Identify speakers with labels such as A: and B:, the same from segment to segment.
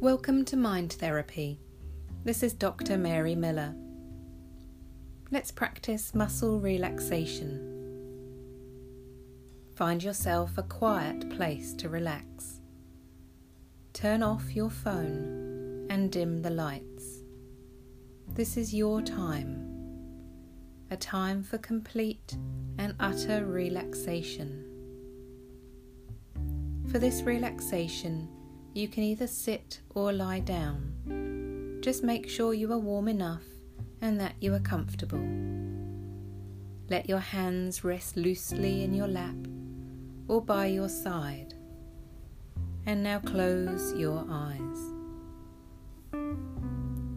A: Welcome to Mind Therapy. This is Dr. Mary Miller. Let's practice muscle relaxation. Find yourself a quiet place to relax. Turn off your phone and dim the lights. This is your time, a time for complete and utter relaxation. For this relaxation, you can either sit or lie down. Just make sure you are warm enough and that you are comfortable. Let your hands rest loosely in your lap or by your side. And now close your eyes.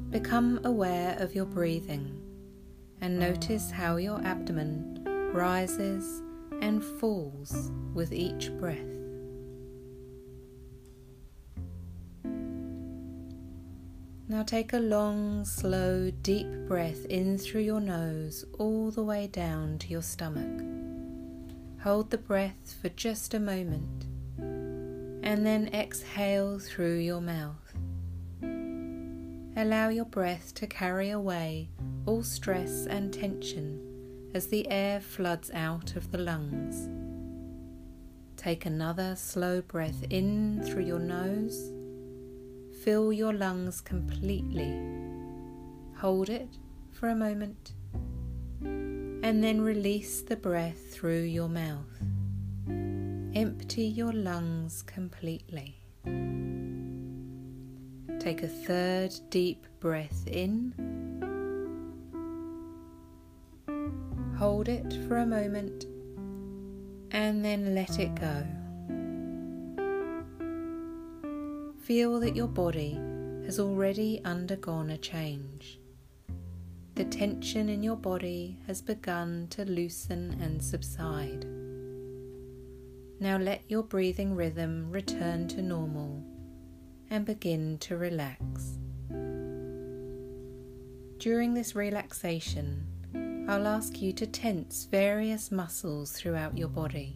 A: Become aware of your breathing and notice how your abdomen rises and falls with each breath. Now take a long, slow, deep breath in through your nose all the way down to your stomach. Hold the breath for just a moment and then exhale through your mouth. Allow your breath to carry away all stress and tension as the air floods out of the lungs. Take another slow breath in through your nose fill your lungs completely. Hold it for a moment and then release the breath through your mouth. Empty your lungs completely. Take a third deep breath in. Hold it for a moment and then let it go. Feel that your body has already undergone a change. The tension in your body has begun to loosen and subside. Now let your breathing rhythm return to normal and begin to relax. During this relaxation, I'll ask you to tense various muscles throughout your body.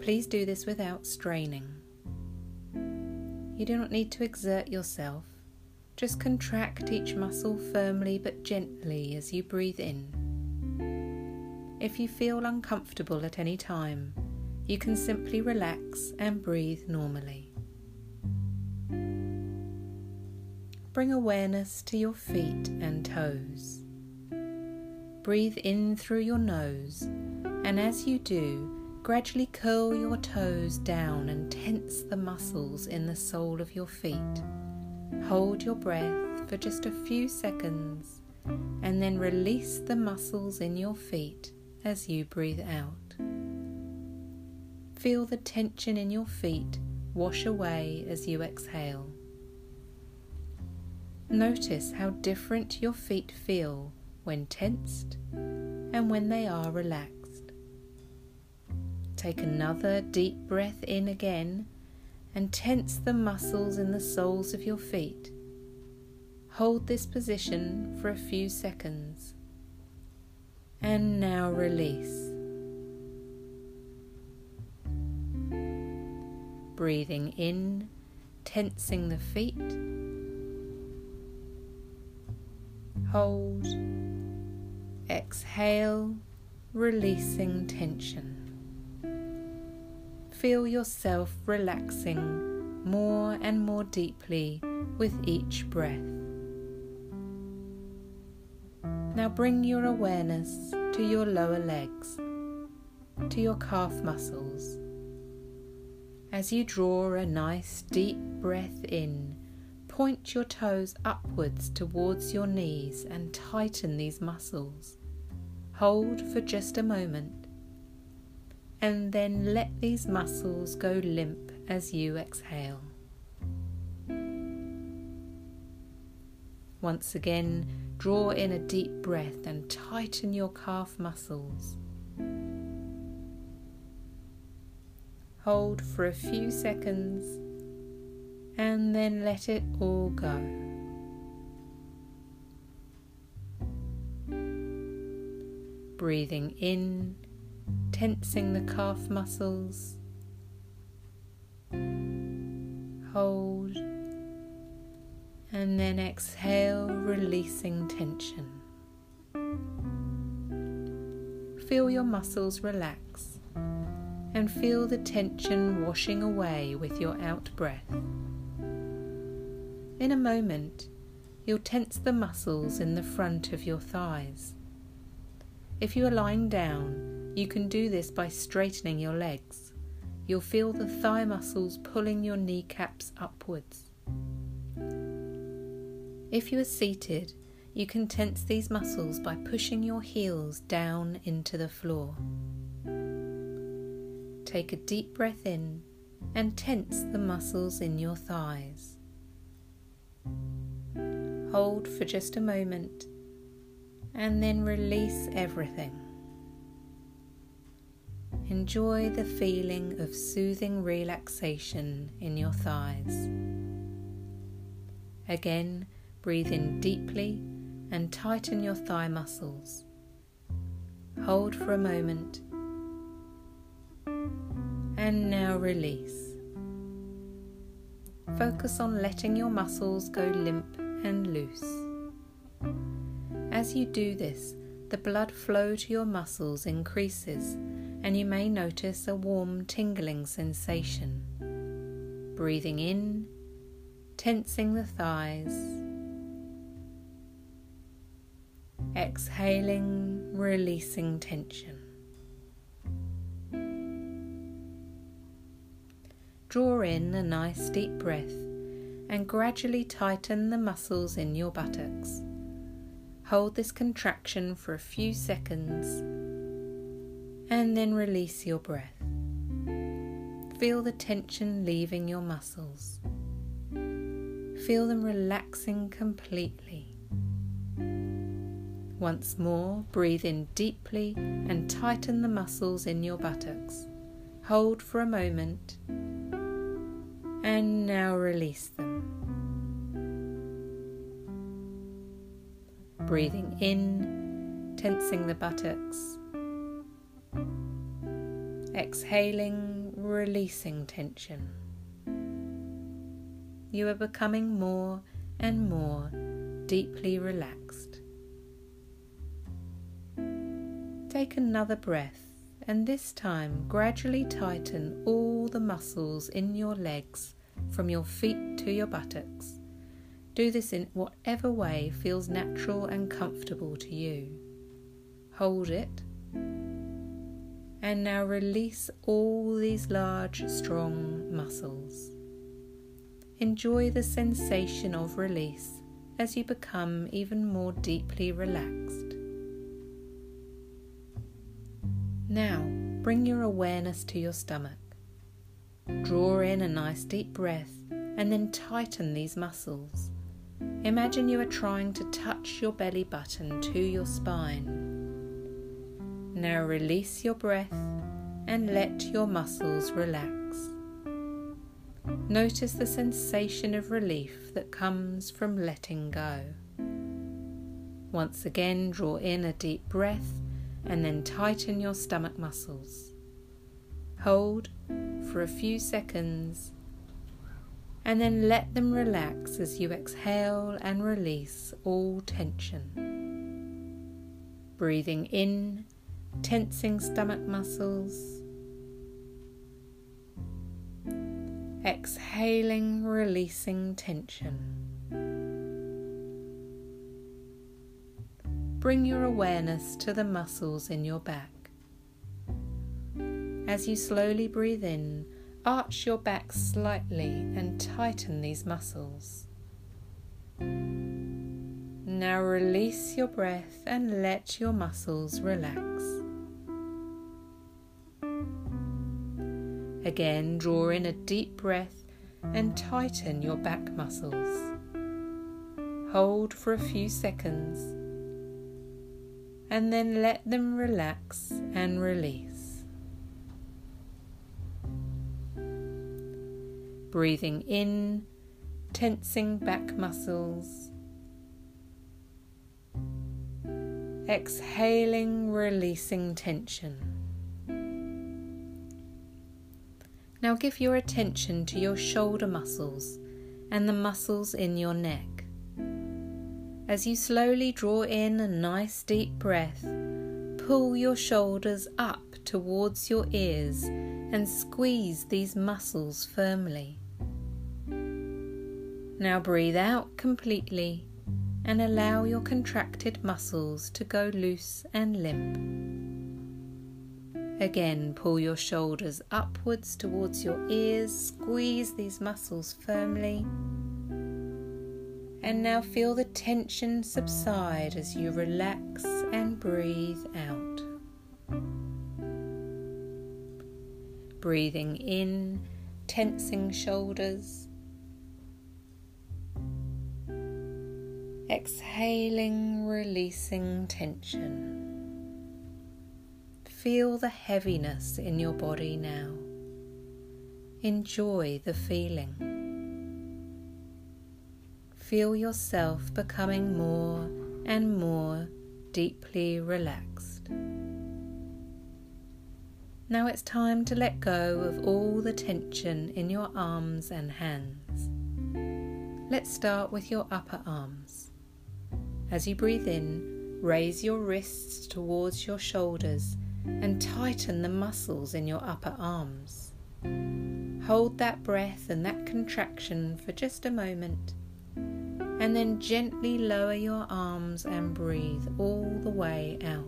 A: Please do this without straining. You do not need to exert yourself. Just contract each muscle firmly but gently as you breathe in. If you feel uncomfortable at any time, you can simply relax and breathe normally. Bring awareness to your feet and toes. Breathe in through your nose, and as you do, Gradually curl your toes down and tense the muscles in the sole of your feet. Hold your breath for just a few seconds and then release the muscles in your feet as you breathe out. Feel the tension in your feet wash away as you exhale. Notice how different your feet feel when tensed and when they are relaxed. Take another deep breath in again and tense the muscles in the soles of your feet. Hold this position for a few seconds. And now release. Breathing in, tensing the feet. Hold. Exhale, releasing tension feel yourself relaxing more and more deeply with each breath. Now bring your awareness to your lower legs, to your calf muscles. As you draw a nice deep breath in, point your toes upwards towards your knees and tighten these muscles. Hold for just a moment and then let these muscles go limp as you exhale. Once again, draw in a deep breath and tighten your calf muscles. Hold for a few seconds and then let it all go. Breathing in tensing the calf muscles. Hold And then exhale, releasing tension. Feel your muscles relax and feel the tension washing away with your out breath. In a moment, you'll tense the muscles in the front of your thighs. If you are lying down, you can do this by straightening your legs. You'll feel the thigh muscles pulling your kneecaps upwards. If you are seated, you can tense these muscles by pushing your heels down into the floor. Take a deep breath in and tense the muscles in your thighs. Hold for just a moment and then release everything. Enjoy the feeling of soothing relaxation in your thighs. Again, breathe in deeply and tighten your thigh muscles. Hold for a moment and now release. Focus on letting your muscles go limp and loose. As you do this, the blood flow to your muscles increases and you may notice a warm tingling sensation. Breathing in, tensing the thighs. Exhaling, releasing tension. Draw in a nice deep breath and gradually tighten the muscles in your buttocks. Hold this contraction for a few seconds and then release your breath. Feel the tension leaving your muscles. Feel them relaxing completely. Once more, breathe in deeply and tighten the muscles in your buttocks. Hold for a moment and now release them. Breathing in, tensing the buttocks. Exhaling, releasing tension. You are becoming more and more deeply relaxed. Take another breath and this time gradually tighten all the muscles in your legs from your feet to your buttocks. Do this in whatever way feels natural and comfortable to you. Hold it. And now release all these large, strong muscles. Enjoy the sensation of release as you become even more deeply relaxed. Now, bring your awareness to your stomach. Draw in a nice deep breath and then tighten these muscles. Imagine you are trying to touch your belly button to your spine. Now release your breath and let your muscles relax. Notice the sensation of relief that comes from letting go. Once again, draw in a deep breath and then tighten your stomach muscles. Hold for a few seconds and then let them relax as you exhale and release all tension. Breathing in, tensing stomach muscles. Exhaling, releasing tension. bring your awareness to the muscles in your back. As you slowly breathe in, arch your back slightly and tighten these muscles. Now release your breath and let your muscles relax. Again, draw in a deep breath and tighten your back muscles. Hold for a few seconds and then let them relax and release. Breathing in, tensing back muscles. Exhaling, releasing tension. Now give your attention to your shoulder muscles and the muscles in your neck. As you slowly draw in a nice deep breath, pull your shoulders up towards your ears and squeeze these muscles firmly. Now breathe out completely and allow your contracted muscles to go loose and limp. Again, pull your shoulders upwards towards your ears, squeeze these muscles firmly. And now feel the tension subside as you relax and breathe out. Breathing in, tensing shoulders Exhaling, releasing tension. Feel the heaviness in your body now. Enjoy the feeling. Feel yourself becoming more and more deeply relaxed. Now it's time to let go of all the tension in your arms and hands. Let's start with your upper arms. As you breathe in, raise your wrists towards your shoulders and tighten the muscles in your upper arms. Hold that breath and that contraction for just a moment, and then gently lower your arms and breathe all the way out.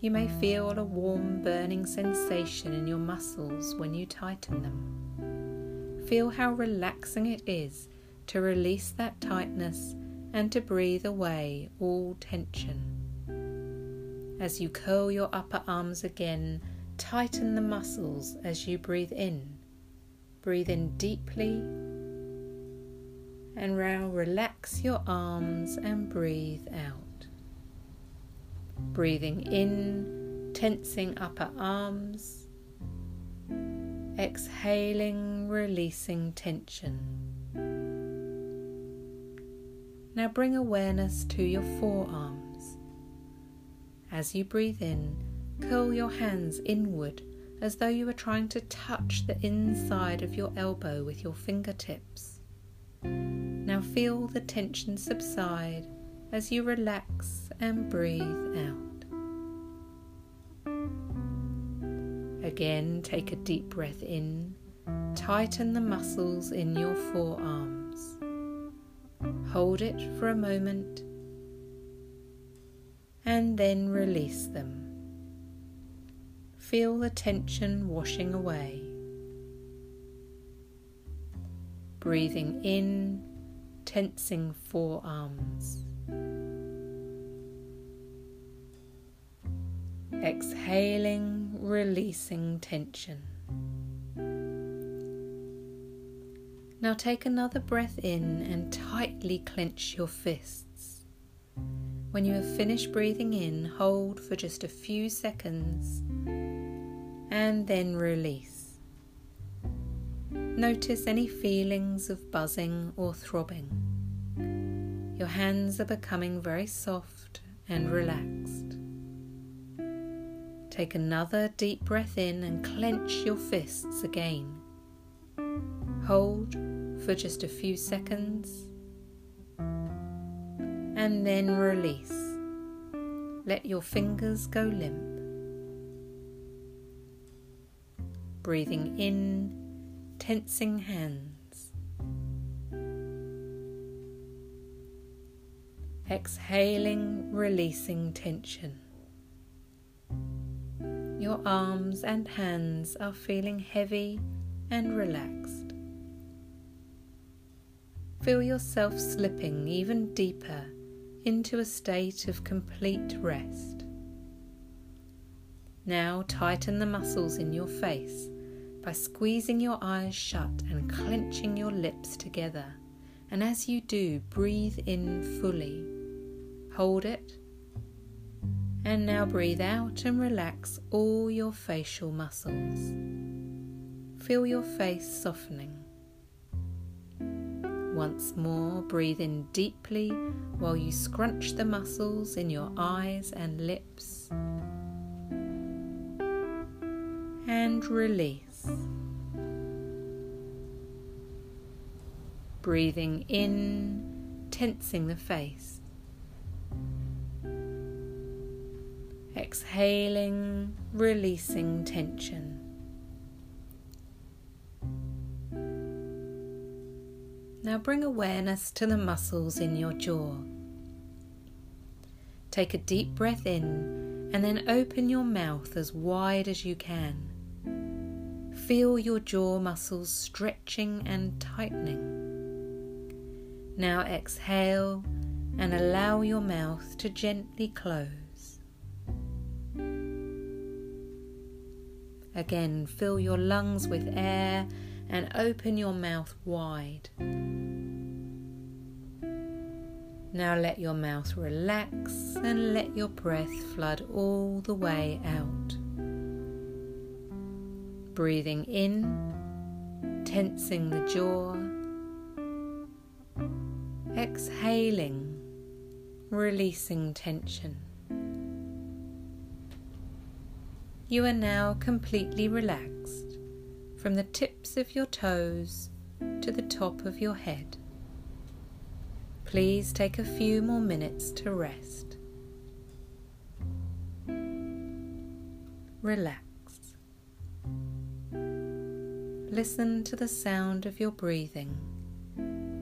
A: You may feel a warm burning sensation in your muscles when you tighten them. Feel how relaxing it is to release that tightness and to breathe away all tension. As you curl your upper arms again, tighten the muscles as you breathe in. Breathe in deeply and now relax your arms and breathe out. Breathing in, tensing upper arms. Exhaling, releasing tension. Now bring awareness to your forearms. As you breathe in, curl your hands inward as though you were trying to touch the inside of your elbow with your fingertips. Now feel the tension subside as you relax and breathe out. Again, take a deep breath in, tighten the muscles in your forearms. Hold it for a moment and then release them. Feel the tension washing away. Breathing in, tensing forearms. Exhaling, releasing tension. Now take another breath in and tightly clench your fists. When you have finished breathing in, hold for just a few seconds and then release. Notice any feelings of buzzing or throbbing. Your hands are becoming very soft and relaxed. Take another deep breath in and clench your fists again. Hold for just a few seconds and then release. Let your fingers go limp. Breathing in, tensing hands. Exhaling, releasing tension. Your arms and hands are feeling heavy and relaxed. Feel yourself slipping even deeper into a state of complete rest. Now tighten the muscles in your face by squeezing your eyes shut and clenching your lips together. And as you do, breathe in fully. Hold it. And now breathe out and relax all your facial muscles. Feel your face softening. Once more, breathe in deeply while you scrunch the muscles in your eyes and lips. And release. Breathing in, tensing the face. Exhaling, releasing tension. Now bring awareness to the muscles in your jaw. Take a deep breath in and then open your mouth as wide as you can. Feel your jaw muscles stretching and tightening. Now exhale and allow your mouth to gently close. Again, fill your lungs with air and open your mouth wide. Now let your mouth relax and let your breath flood all the way out. Breathing in, tensing the jaw. Exhaling, releasing tension. You are now completely relaxed from the tips of your toes to the top of your head. Please take a few more minutes to rest. Relax. Listen to the sound of your breathing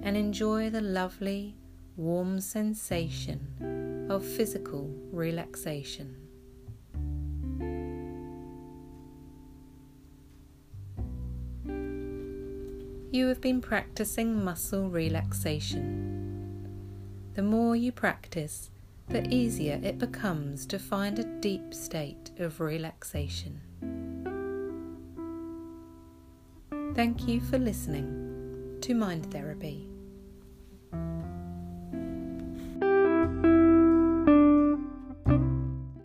A: and enjoy the lovely, warm sensation of physical relaxation. You have been practicing muscle relaxation the more you practice, the easier it becomes to find a deep state of relaxation. Thank you for listening to Mind Therapy.